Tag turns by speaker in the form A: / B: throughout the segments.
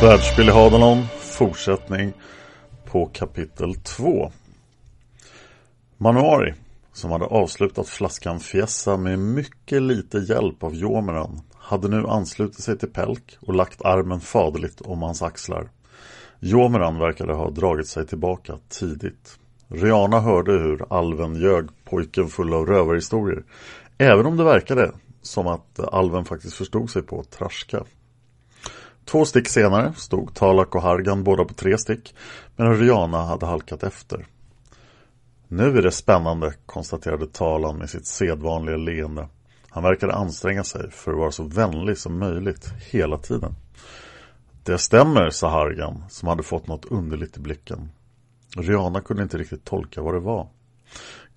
A: Svärdsspel i Hadalon, fortsättning på kapitel 2. Manuari, som hade avslutat flaskan Fiessa med mycket lite hjälp av Jomeran, hade nu anslutit sig till Pelk och lagt armen faderligt om hans axlar. Jomeran verkade ha dragit sig tillbaka tidigt. Riana hörde hur alven ljög pojken full av rövarhistorier, även om det verkade som att alven faktiskt förstod sig på traska. Två stick senare stod Talak och Hargan båda på tre stick medan Riana hade halkat efter. Nu är det spännande, konstaterade Talan med sitt sedvanliga leende. Han verkade anstränga sig för att vara så vänlig som möjligt hela tiden. Det stämmer, sa Hargan som hade fått något underligt i blicken. Riana kunde inte riktigt tolka vad det var.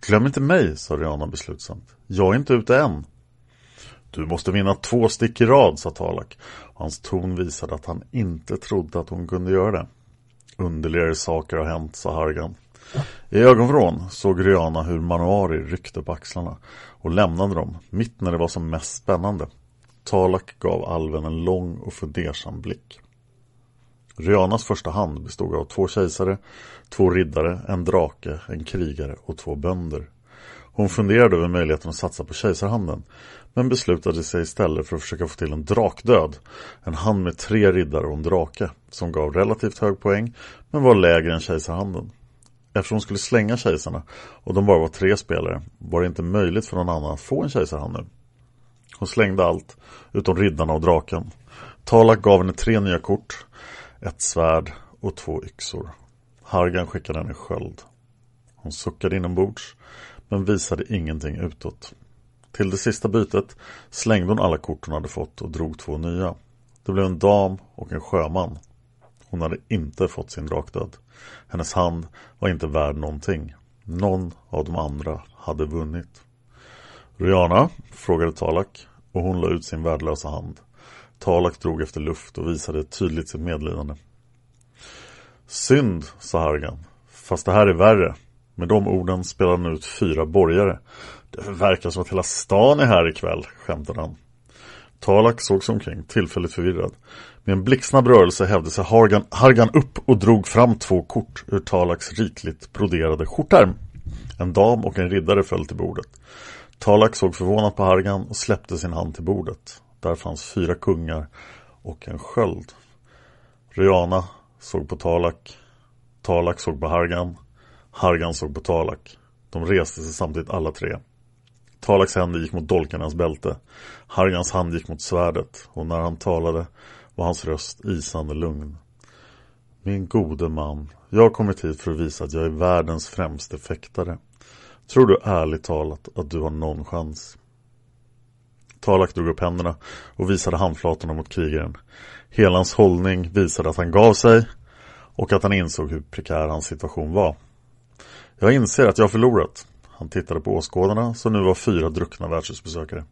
A: Glöm inte mig, sa Riana beslutsamt. Jag är inte ute än. Du måste vinna två stick i rad, sa Talak. Hans ton visade att han inte trodde att hon kunde göra det. Underligare saker har hänt, sa Hargan. I ögonvrån såg Riana hur Manuari ryckte på axlarna och lämnade dem mitt när det var som mest spännande. Talak gav alven en lång och fundersam blick. Rianas första hand bestod av två kejsare, två riddare, en drake, en krigare och två bönder. Hon funderade över möjligheten att satsa på kejsarhanden men beslutade sig istället för att försöka få till en drakdöd. En hand med tre riddare och en drake som gav relativt hög poäng men var lägre än kejsarhanden. Eftersom hon skulle slänga kejsarna och de bara var tre spelare var det inte möjligt för någon annan att få en kejsarhand nu. Hon slängde allt utom riddarna och draken. Talak gav henne tre nya kort, ett svärd och två yxor. Hargan skickade henne sköld. Hon suckade inombords men visade ingenting utåt. Till det sista bytet slängde hon alla kort hon hade fått och drog två nya. Det blev en dam och en sjöman. Hon hade inte fått sin drakdöd. Hennes hand var inte värd någonting. Någon av de andra hade vunnit. Rihanna? frågade Talak och hon la ut sin värdelösa hand. Talak drog efter luft och visade tydligt sitt medlidande. Synd, sa Hargan. Fast det här är värre. Med de orden spelade han ut fyra borgare. Det verkar som att hela stan är här ikväll, skämtade han. Talak såg sig omkring, tillfälligt förvirrad. Med en blixtsnabb rörelse hävde sig Hargan, Hargan upp och drog fram två kort ur Talaks rikligt broderade skjortärm. En dam och en riddare föll till bordet. Talak såg förvånat på Hargan och släppte sin hand till bordet. Där fanns fyra kungar och en sköld. Rihanna såg på Talak. Talak såg på Hargan. Hargan såg på Talak. De reste sig samtidigt alla tre. Talaks händer gick mot dolkarnas bälte. Hargans hand gick mot svärdet och när han talade var hans röst isande lugn. Min gode man, jag har kommit hit för att visa att jag är världens främste fäktare. Tror du ärligt talat att du har någon chans? Talak drog upp händerna och visade handflatorna mot krigaren. Hela hans hållning visade att han gav sig och att han insåg hur prekär hans situation var. Jag inser att jag har förlorat. Han tittade på åskådarna som nu var fyra druckna värdshusbesökare.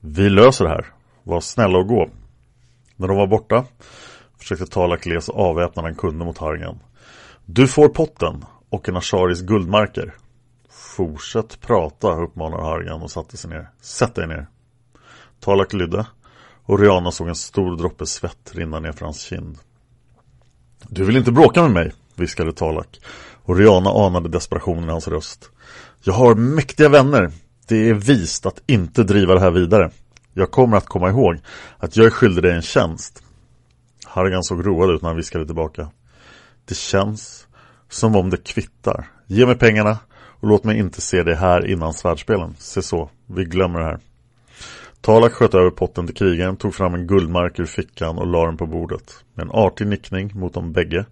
A: Vi löser det här. Var snälla och gå. När de var borta försökte Talak le så avväpnad han kunde mot Hargan. Du får potten och en Asharis guldmarker. Fortsätt prata, uppmanar Hargan och satte sig ner. Sätt dig ner. Talak lydde och Rihanna såg en stor droppe svett rinna ner för hans kind. Du vill inte bråka med mig, viskade Talak och Rihanna anade desperationen i hans röst. Jag har mäktiga vänner. Det är vist att inte driva det här vidare. Jag kommer att komma ihåg att jag är skyldig dig en tjänst. Hargan såg road ut när han viskade tillbaka. Det känns som om det kvittar. Ge mig pengarna och låt mig inte se det här innan svärdspelen. Se så, vi glömmer det här. Talak sköt över potten till krigaren, tog fram en guldmark ur fickan och la den på bordet. Med en artig nickning mot dem bägge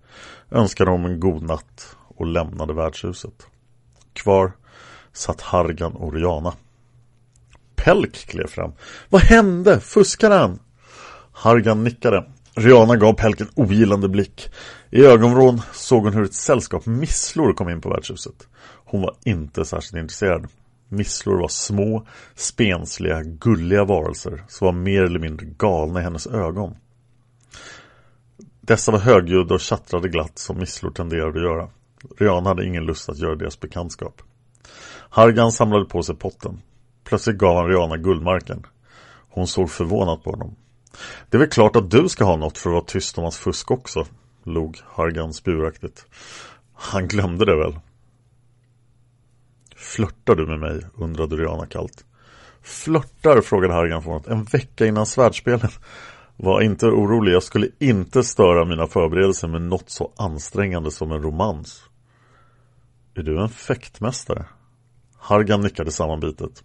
A: önskade de en god natt och lämnade värdshuset. Kvar satt Hargan och Rihanna. Pelk klev fram. Vad hände? Fuskade han? Hargan nickade. Rihanna gav Pelk en ogillande blick. I ögonvrån såg hon hur ett sällskap misslor kom in på värdshuset. Hon var inte särskilt intresserad. Misslor var små, spensliga, gulliga varelser som var mer eller mindre galna i hennes ögon. Dessa var högljudda och tjattrade glatt som misslor tenderade att göra. Riana hade ingen lust att göra deras bekantskap. Hargan samlade på sig potten. Plötsligt gav han Riana guldmarken. Hon såg förvånat på honom. Det är väl klart att du ska ha något för att vara tyst om hans fusk också, log Hargan spuraktigt. Han glömde det väl? Flörtar du med mig? undrade Riana kallt. Flörtar? frågade Hargan förvånat. En vecka innan svärdspelen. Var inte orolig, jag skulle inte störa mina förberedelser med något så ansträngande som en romans. Är du en fäktmästare? Hargan nickade sammanbitet.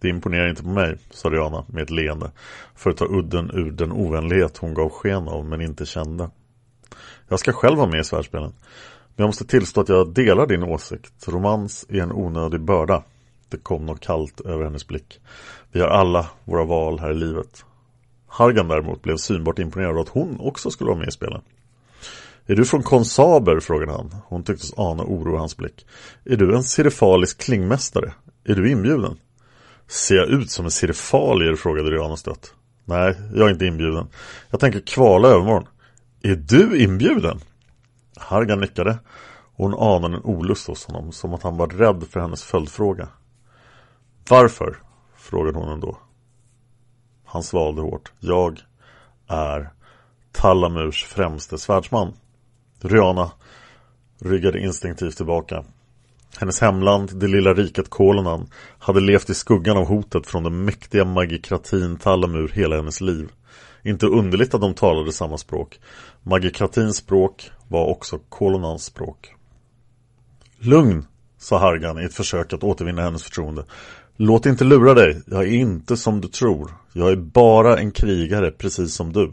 A: Det imponerar inte på mig, sa Diana med ett leende för att ta udden ur den ovänlighet hon gav sken av men inte kände. Jag ska själv vara med i svärdspelen. Men jag måste tillstå att jag delar din åsikt. Romans är en onödig börda. Det kom något kallt över hennes blick. Vi har alla våra val här i livet. Hargan däremot blev synbart imponerad av att hon också skulle vara med i spelen. Är du från Konsaber? frågade han. Hon tycktes ana oro i hans blick. Är du en sirifalisk klingmästare? Är du inbjuden? Ser jag ut som en sirifalier? frågade Rihanna stött. Nej, jag är inte inbjuden. Jag tänker kvala övermorgon. Är du inbjuden? Hargan nickade. Hon anade en olust hos honom, som att han var rädd för hennes följdfråga. Varför? frågade hon ändå. Han svalde hårt. Jag är Talamurs främste svärdsman. Rihanna ryggade instinktivt tillbaka. Hennes hemland, det lilla riket Kolonan, hade levt i skuggan av hotet från den mäktiga magikratin Talamur hela hennes liv. Inte underligt att de talade samma språk. Magikratins språk var också Kolonans språk. Lugn, sa Hargan i ett försök att återvinna hennes förtroende. Låt inte lura dig, jag är inte som du tror. Jag är bara en krigare, precis som du.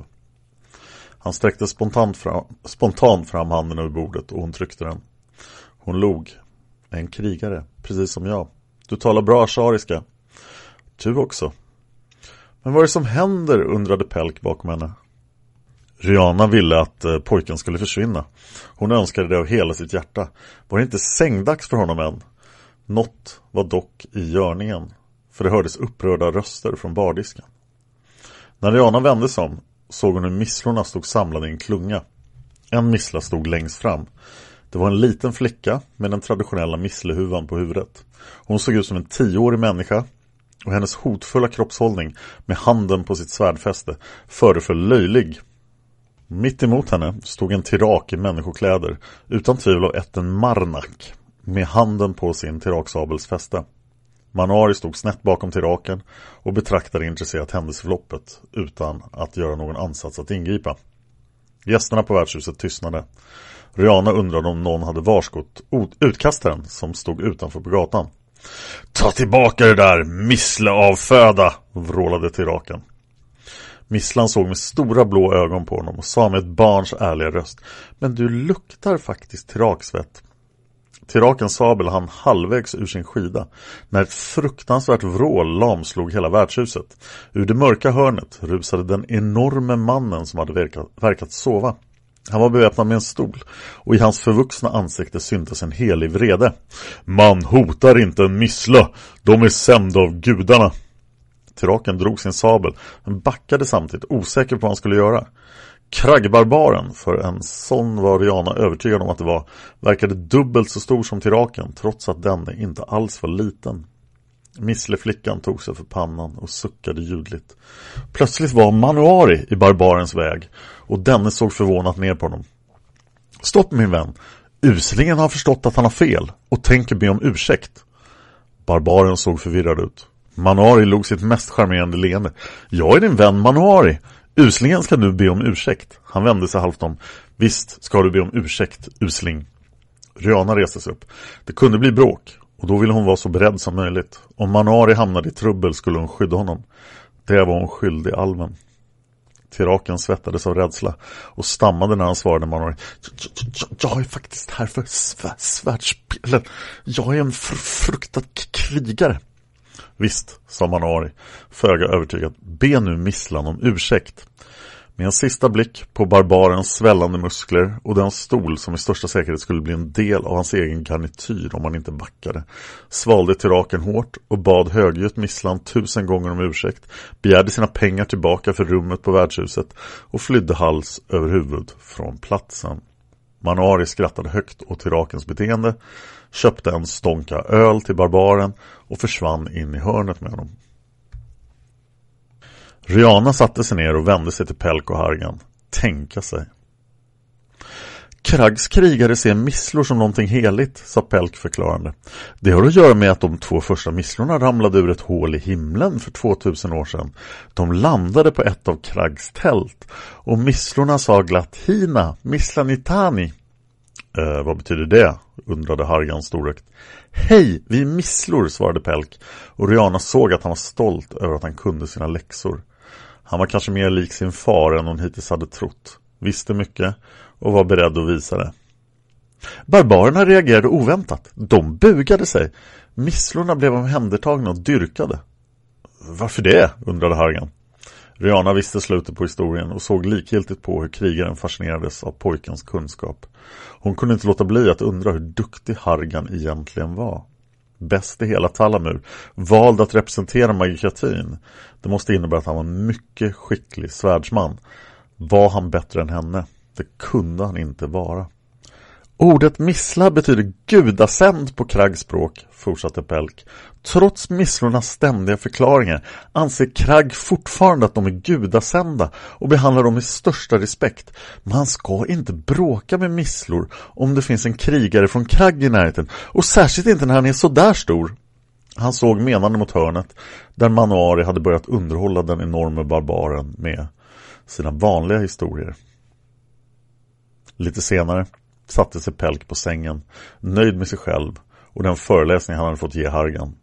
A: Han sträckte spontant fram, spontant fram handen över bordet och hon tryckte den. Hon log. En krigare, precis som jag. Du talar bra ashariska. Du också. Men vad är det som händer? undrade Pelk bakom henne. Rihanna ville att eh, pojken skulle försvinna. Hon önskade det av hela sitt hjärta. Var det inte sängdags för honom än? Något var dock i görningen. För det hördes upprörda röster från bardisken. När Rihanna vände sig om såg hon hur misslorna stod samlade i en klunga. En missla stod längst fram. Det var en liten flicka med den traditionella misslehuvan på huvudet. Hon såg ut som en tioårig människa och hennes hotfulla kroppshållning med handen på sitt svärdfäste föreföll löjlig. Mitt emot henne stod en tirak i människokläder, utan tvivel av ätten Marnak, med handen på sin tiraksabels fäste. Manuari stod snett bakom tiraken och betraktade intresserat händelseförloppet utan att göra någon ansats att ingripa. Gästerna på värdshuset tystnade. Rihanna undrade om någon hade varskott utkastaren som stod utanför på gatan. Ta tillbaka det där, missleavföda, vrålade tiraken. Misslan såg med stora blå ögon på honom och sa med ett barns ärliga röst Men du luktar faktiskt tiraksvett. Tirakens sabel hann halvvägs ur sin skida när ett fruktansvärt vrål lamslog hela värdshuset. Ur det mörka hörnet rusade den enorme mannen som hade verkat, verkat sova. Han var beväpnad med en stol och i hans förvuxna ansikte syntes en helig vrede. Man hotar inte en missla, de är sända av gudarna. Tiraken drog sin sabel, men backade samtidigt, osäker på vad han skulle göra. Kraggbarbaren, för en sån var Rihanna övertygad om att det var, verkade dubbelt så stor som Tiraken, trots att denne inte alls var liten. Missleflickan tog sig för pannan och suckade ljudligt. Plötsligt var Manuari i barbarens väg och denne såg förvånat ner på honom. Stopp min vän! Uslingen har förstått att han har fel och tänker be om ursäkt. Barbaren såg förvirrad ut. Manuari log sitt mest charmerande leende. Jag är din vän Manuari. Uslingen ska nu be om ursäkt. Han vände sig halvt om. Visst ska du be om ursäkt, usling. Rihanna reste sig upp. Det kunde bli bråk och då ville hon vara så beredd som möjligt. Om Manuari hamnade i trubbel skulle hon skydda honom. Det var hon skyldig alven. Tiraken svettades av rädsla och stammade när han svarade Manuari. Jag är faktiskt här för svärdspelet. Jag är en fr fruktad krigare. Visst, sa Manuari, föga övertygad. Be nu Misslan om ursäkt. Med en sista blick på barbarens svällande muskler och den stol som i största säkerhet skulle bli en del av hans egen garnityr om han inte backade, svalde tiraken hårt och bad högljutt Misslan tusen gånger om ursäkt, begärde sina pengar tillbaka för rummet på värdshuset och flydde hals över huvud från platsen. Manuari skrattade högt åt tirakens beteende, köpte en stånka öl till barbaren och försvann in i hörnet med honom. Rihanna satte sig ner och vände sig till Pelk och Hargan. Tänka sig. Krags krigare ser misslor som någonting heligt, sa Pelk förklarande. Det har att göra med att de två första misslorna ramlade ur ett hål i himlen för 2000 år sedan. De landade på ett av Krags tält och misslorna sa glatt Hina, misslanitani. Eh, vad betyder det? undrade Hargan storögt. Hej, vi är misslor, svarade Pelk och Rihanna såg att han var stolt över att han kunde sina läxor. Han var kanske mer lik sin far än hon hittills hade trott. Visste mycket och var beredd att visa det. Barbarerna reagerade oväntat. De bugade sig. Misslorna blev omhändertagna och dyrkade. Varför det? undrade Hargan. Rihanna visste slutet på historien och såg likgiltigt på hur krigaren fascinerades av pojkens kunskap. Hon kunde inte låta bli att undra hur duktig Hargan egentligen var bäst i hela Talamur, vald att representera magikratin. Det måste innebära att han var en mycket skicklig svärdsman. Var han bättre än henne? Det kunde han inte vara. Ordet missla betyder gudasänd på kraggspråk, fortsatte Pelk. Trots misslornas ständiga förklaringar anser Kragg fortfarande att de är gudasända och behandlar dem med största respekt. Man ska inte bråka med misslor om det finns en krigare från Kragg i närheten och särskilt inte när han är så där stor. Han såg menande mot hörnet där Manuari hade börjat underhålla den enorme barbaren med sina vanliga historier. Lite senare satte sig Pelk på sängen, nöjd med sig själv och den föreläsning han hade fått ge Hargan.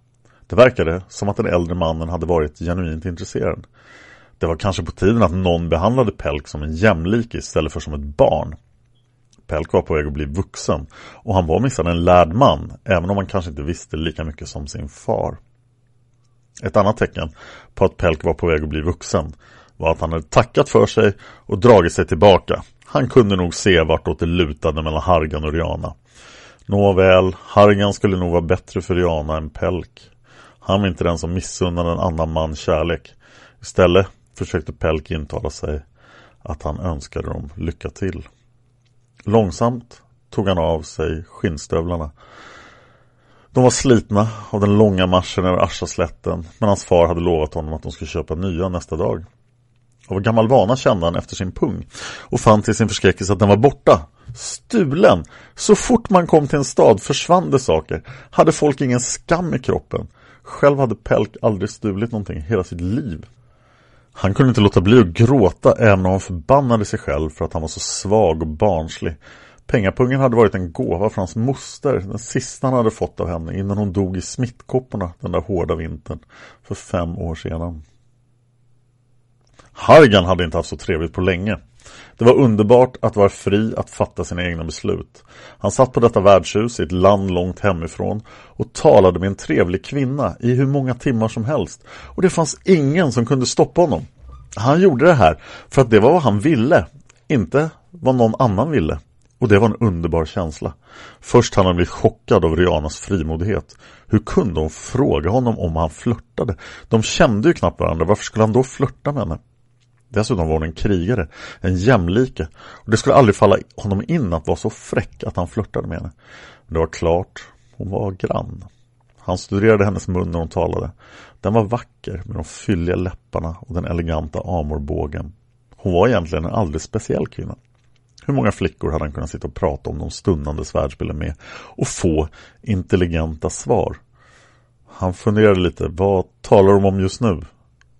A: Det verkade som att den äldre mannen hade varit genuint intresserad. Det var kanske på tiden att någon behandlade Pelk som en jämlik istället för som ett barn. Pelk var på väg att bli vuxen och han var minsann en lärd man, även om han kanske inte visste lika mycket som sin far. Ett annat tecken på att Pelk var på väg att bli vuxen var att han hade tackat för sig och dragit sig tillbaka han kunde nog se vartåt det lutade mellan Hargan och Riana. Nåväl, Hargan skulle nog vara bättre för Riana än Pelk. Han var inte den som missunnade en annan man kärlek. Istället försökte Pelk intala sig att han önskade dem lycka till. Långsamt tog han av sig skinnstövlarna. De var slitna av den långa marschen över Arsaslätten men hans far hade lovat honom att de skulle köpa nya nästa dag. Av gammal vana kände han efter sin pung och fann till sin förskräckelse att den var borta. Stulen! Så fort man kom till en stad försvann det saker. Hade folk ingen skam i kroppen. Själv hade Pelk aldrig stulit någonting hela sitt liv. Han kunde inte låta bli att gråta även om han förbannade sig själv för att han var så svag och barnslig. Pengapungen hade varit en gåva från hans moster, den sista han hade fått av henne innan hon dog i smittkopporna den där hårda vintern för fem år sedan. Hargan hade inte haft så trevligt på länge. Det var underbart att vara fri att fatta sina egna beslut. Han satt på detta värdshus i ett land långt hemifrån och talade med en trevlig kvinna i hur många timmar som helst. Och det fanns ingen som kunde stoppa honom. Han gjorde det här för att det var vad han ville, inte vad någon annan ville. Och det var en underbar känsla. Först hade han blivit chockad av Rianas frimodighet. Hur kunde hon fråga honom om han flörtade? De kände ju knappt varandra, varför skulle han då flörta med henne? Dessutom var hon en krigare, en jämlike. Och det skulle aldrig falla honom in att vara så fräck att han flörtade med henne. Men det var klart, hon var grann. Han studerade hennes mun när hon talade. Den var vacker med de fylliga läpparna och den eleganta amorbågen. Hon var egentligen en alldeles speciell kvinna. Hur många flickor hade han kunnat sitta och prata om de stundande svärdspelen med och få intelligenta svar? Han funderade lite, vad talar de om just nu?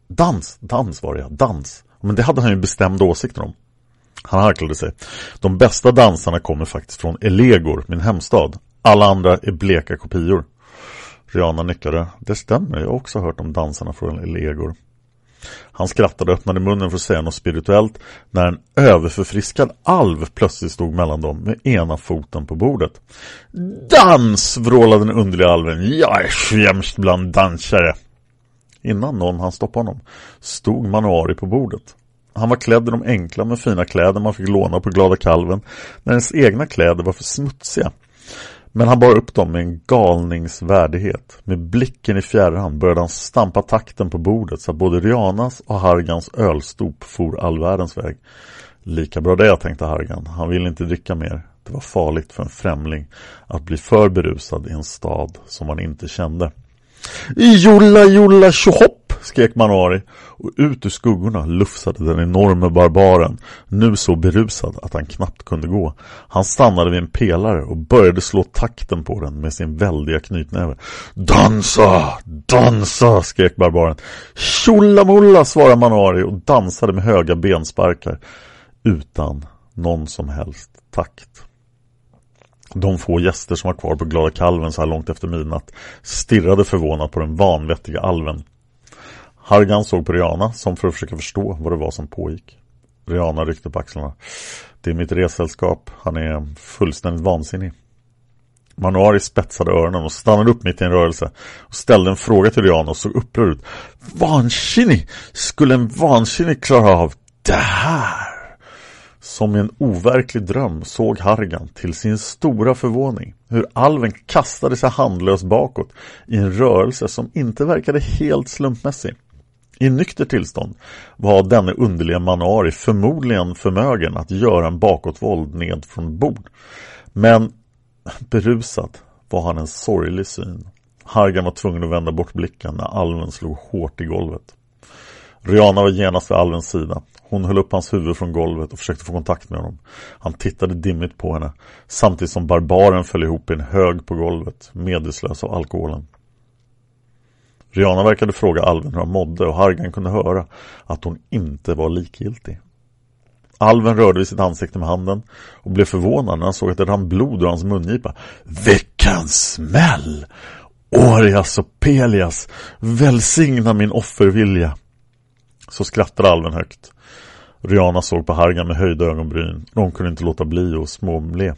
A: Dans, dans var det ja, dans. Men det hade han ju bestämda åsikter om. Han harklade sig. De bästa dansarna kommer faktiskt från Elegor, min hemstad. Alla andra är bleka kopior. Rihanna nickade. Det stämmer, jag har också hört om dansarna från Elegor. Han skrattade och öppnade munnen för att säga något spirituellt när en överförfriskad alv plötsligt stod mellan dem med ena foten på bordet. Dans! vrålade den underliga alven. Jag är främst bland dansare. Innan någon hann stoppa honom stod Manuari på bordet. Han var klädd i de enkla men fina kläder man fick låna på Glada kalven när ens egna kläder var för smutsiga. Men han bar upp dem med en galningsvärdighet. Med blicken i fjärran började han stampa takten på bordet så att både Rianas och Hargans ölstop for all världens väg. Lika bra det, tänkte Hargan. Han ville inte dricka mer. Det var farligt för en främling att bli för berusad i en stad som han inte kände. Jolla jolla tjohopp! skrek Manuari och ut ur skuggorna lufsade den enorme barbaren, nu så berusad att han knappt kunde gå. Han stannade vid en pelare och började slå takten på den med sin väldiga knytnäve. Dansa! Dansa! skrek barbaren. Tjollamolla! svarade Manuari och dansade med höga bensparkar utan någon som helst takt. De få gäster som var kvar på Glada kalven så här långt efter midnatt stirrade förvånat på den vanvettiga alven. Hargan såg på Riana som för att försöka förstå vad det var som pågick. Riana ryckte på axlarna. Det är mitt ressällskap. Han är fullständigt vansinnig. Manuari spetsade öronen och stannade upp mitt i en rörelse och ställde en fråga till Riana och såg upprörd ut. Vansinnig? Skulle en vansinnig klara av det här? Som i en overklig dröm såg Hargan till sin stora förvåning hur alven kastade sig handlöst bakåt i en rörelse som inte verkade helt slumpmässig. I nykter tillstånd var denne underliga Manari förmodligen förmögen att göra en bakåtvold ned från bord. Men berusad var han en sorglig syn. Hargan var tvungen att vända bort blicken när alven slog hårt i golvet. Rihanna var genast vid alvens sida. Hon höll upp hans huvud från golvet och försökte få kontakt med honom. Han tittade dimmigt på henne, samtidigt som barbaren föll ihop i en hög på golvet, medvetslös av alkoholen. Rihanna verkade fråga alven hur han mådde och Hargan kunde höra att hon inte var likgiltig. Alven rörde vid sitt ansikte med handen och blev förvånad när han såg att det rann blod ur hans mungipa. Veckans smäll! Orias och Pelias, välsigna min offervilja! Så skrattade alven högt. Rihanna såg på Hargan med höjda ögonbryn och hon kunde inte låta bli att småle.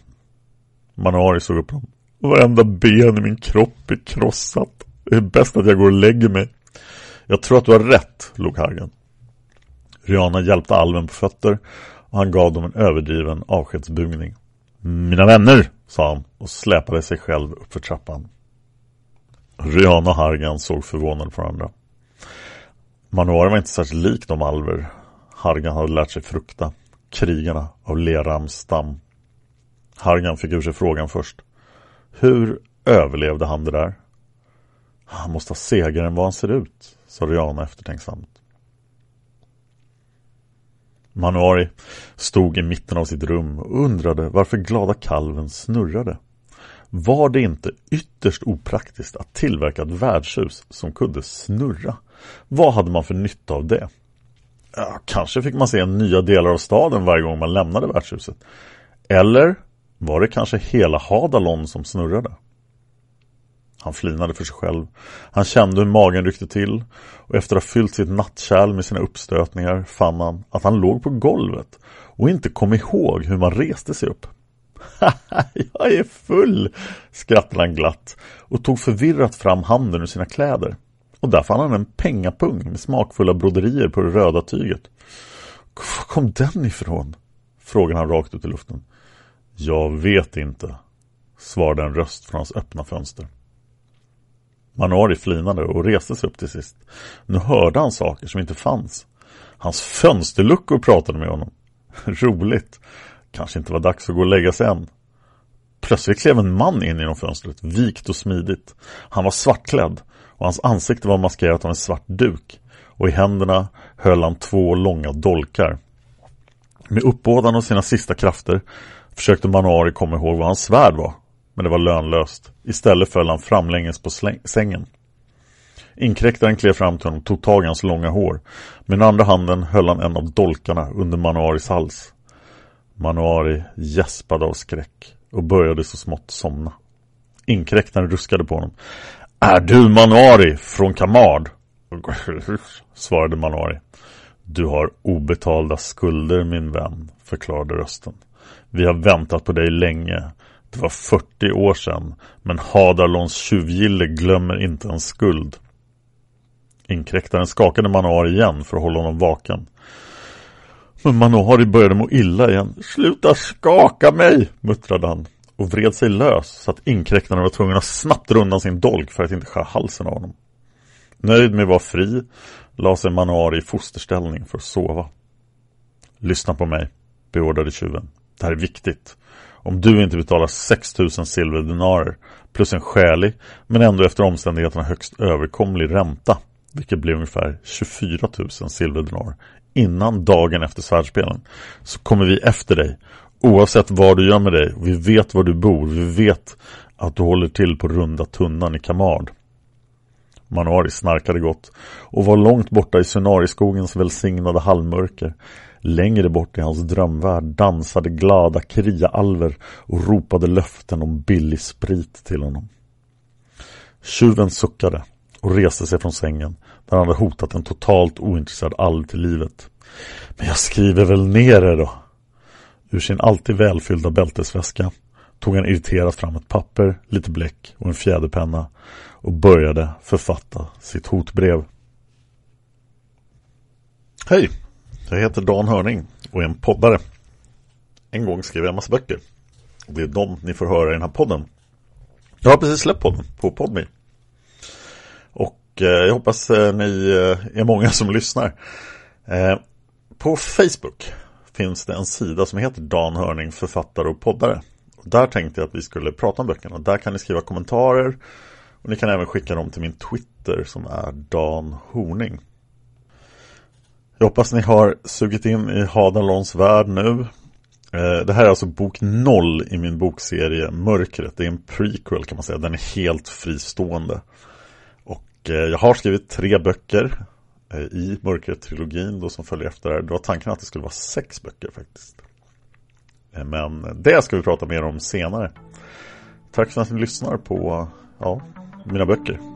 A: Manuari såg upp dem. Varenda ben i min kropp är krossat. Det är bäst att jag går och lägger mig. Jag tror att du har rätt, log Hargan. Rihanna hjälpte alven på fötter och han gav dem en överdriven avskedsbugning. Mina vänner, sa han och släpade sig själv uppför trappan. Rihanna och Hargan såg förvånade på varandra. Manuari var inte särskilt lik de alver Hargan hade lärt sig frukta. Krigarna av Lerams stam. Hargan fick ur sig frågan först. Hur överlevde han det där? Han måste ha segare än vad han ser ut, sa Rihanna eftertänksamt. Manuari stod i mitten av sitt rum och undrade varför glada kalven snurrade. Var det inte ytterst opraktiskt att tillverka ett värdshus som kunde snurra? Vad hade man för nytta av det? Ja, kanske fick man se nya delar av staden varje gång man lämnade värdshuset. Eller var det kanske hela Hadalon som snurrade? Han flinade för sig själv. Han kände hur magen ryckte till och efter att ha fyllt sitt nattkärl med sina uppstötningar fann han att han låg på golvet och inte kom ihåg hur man reste sig upp. jag är full, skrattade han glatt och tog förvirrat fram handen ur sina kläder. Och där fann han en pengapung med smakfulla broderier på det röda tyget. Var kom den ifrån? Frågade han rakt ut i luften. Jag vet inte, svarade en röst från hans öppna fönster. Manuari flinade och reste sig upp till sist. Nu hörde han saker som inte fanns. Hans fönsterluckor pratade med honom. Roligt. Kanske inte var dags att gå och lägga sig än. Plötsligt klev en man in genom fönstret, vikt och smidigt. Han var svartklädd och hans ansikte var maskerat av en svart duk och i händerna höll han två långa dolkar. Med uppbådan av sina sista krafter försökte Manari komma ihåg vad hans svärd var, men det var lönlöst. Istället föll han framlänges på sängen. Inkräktaren klev fram till honom och tog tag i hans långa hår. Med den andra handen höll han en av dolkarna under Manuaris hals. Manuari gäspade av skräck och började så smått somna. Inkräktaren ruskade på honom. Är du Manuari från Kamard? svarade Manuari. Du har obetalda skulder min vän, förklarade rösten. Vi har väntat på dig länge. Det var 40 år sedan, men Hadarlons tjuvgille glömmer inte en skuld. Inkräktaren skakade Manuari igen för att hålla honom vaken. Men Manuari började må illa igen. Sluta skaka mig, muttrade han och vred sig lös så att inkräktaren var tvungen att snabbt runda sin dolk för att inte skära halsen av honom. Nöjd med att vara fri la sig Manuari i fosterställning för att sova. Lyssna på mig, beordrade tjuven. Det här är viktigt. Om du inte betalar 6000 silverdenarer plus en skälig men ändå efter omständigheterna högst överkomlig ränta vilket blir ungefär 24 000 silverdenarer innan dagen efter svärdspelen så kommer vi efter dig oavsett var du gömmer dig. Vi vet var du bor. Vi vet att du håller till på runda tunnan i Kamard. Manuari snarkade gott och var långt borta i Sunariskogens välsignade halvmörker. Längre bort i hans drömvärld dansade glada kriaalver och ropade löften om billig sprit till honom. Tjuven suckade och reste sig från sängen där han hade hotat en totalt ointresserad alv till livet. Men jag skriver väl ner det då. Ur sin alltid välfyllda bältesväska tog han irriterat fram ett papper, lite bläck och en fjäderpenna och började författa sitt hotbrev. Hej! Jag heter Dan Hörning och är en poddare. En gång skrev jag en massa böcker. Det är de ni får höra i den här podden. Jag har precis släppt podden på Podme. Och eh, jag hoppas eh, ni eh, är många som lyssnar. På Facebook finns det en sida som heter Dan Hörning författare och poddare. Där tänkte jag att vi skulle prata om böckerna. Där kan ni skriva kommentarer och ni kan även skicka dem till min Twitter som är Dan Horning. Jag hoppas ni har sugit in i Hadalons värld nu. Eh, det här är alltså bok 0 i min bokserie Mörkret. Det är en prequel kan man säga. Den är helt fristående. Och eh, jag har skrivit tre böcker Eh, i Mörkret-trilogin då som följer efter det. här. Det var tanken att det skulle vara sex böcker faktiskt. Eh, men det ska vi prata mer om senare. Tack för att ni lyssnar på ja, mina böcker.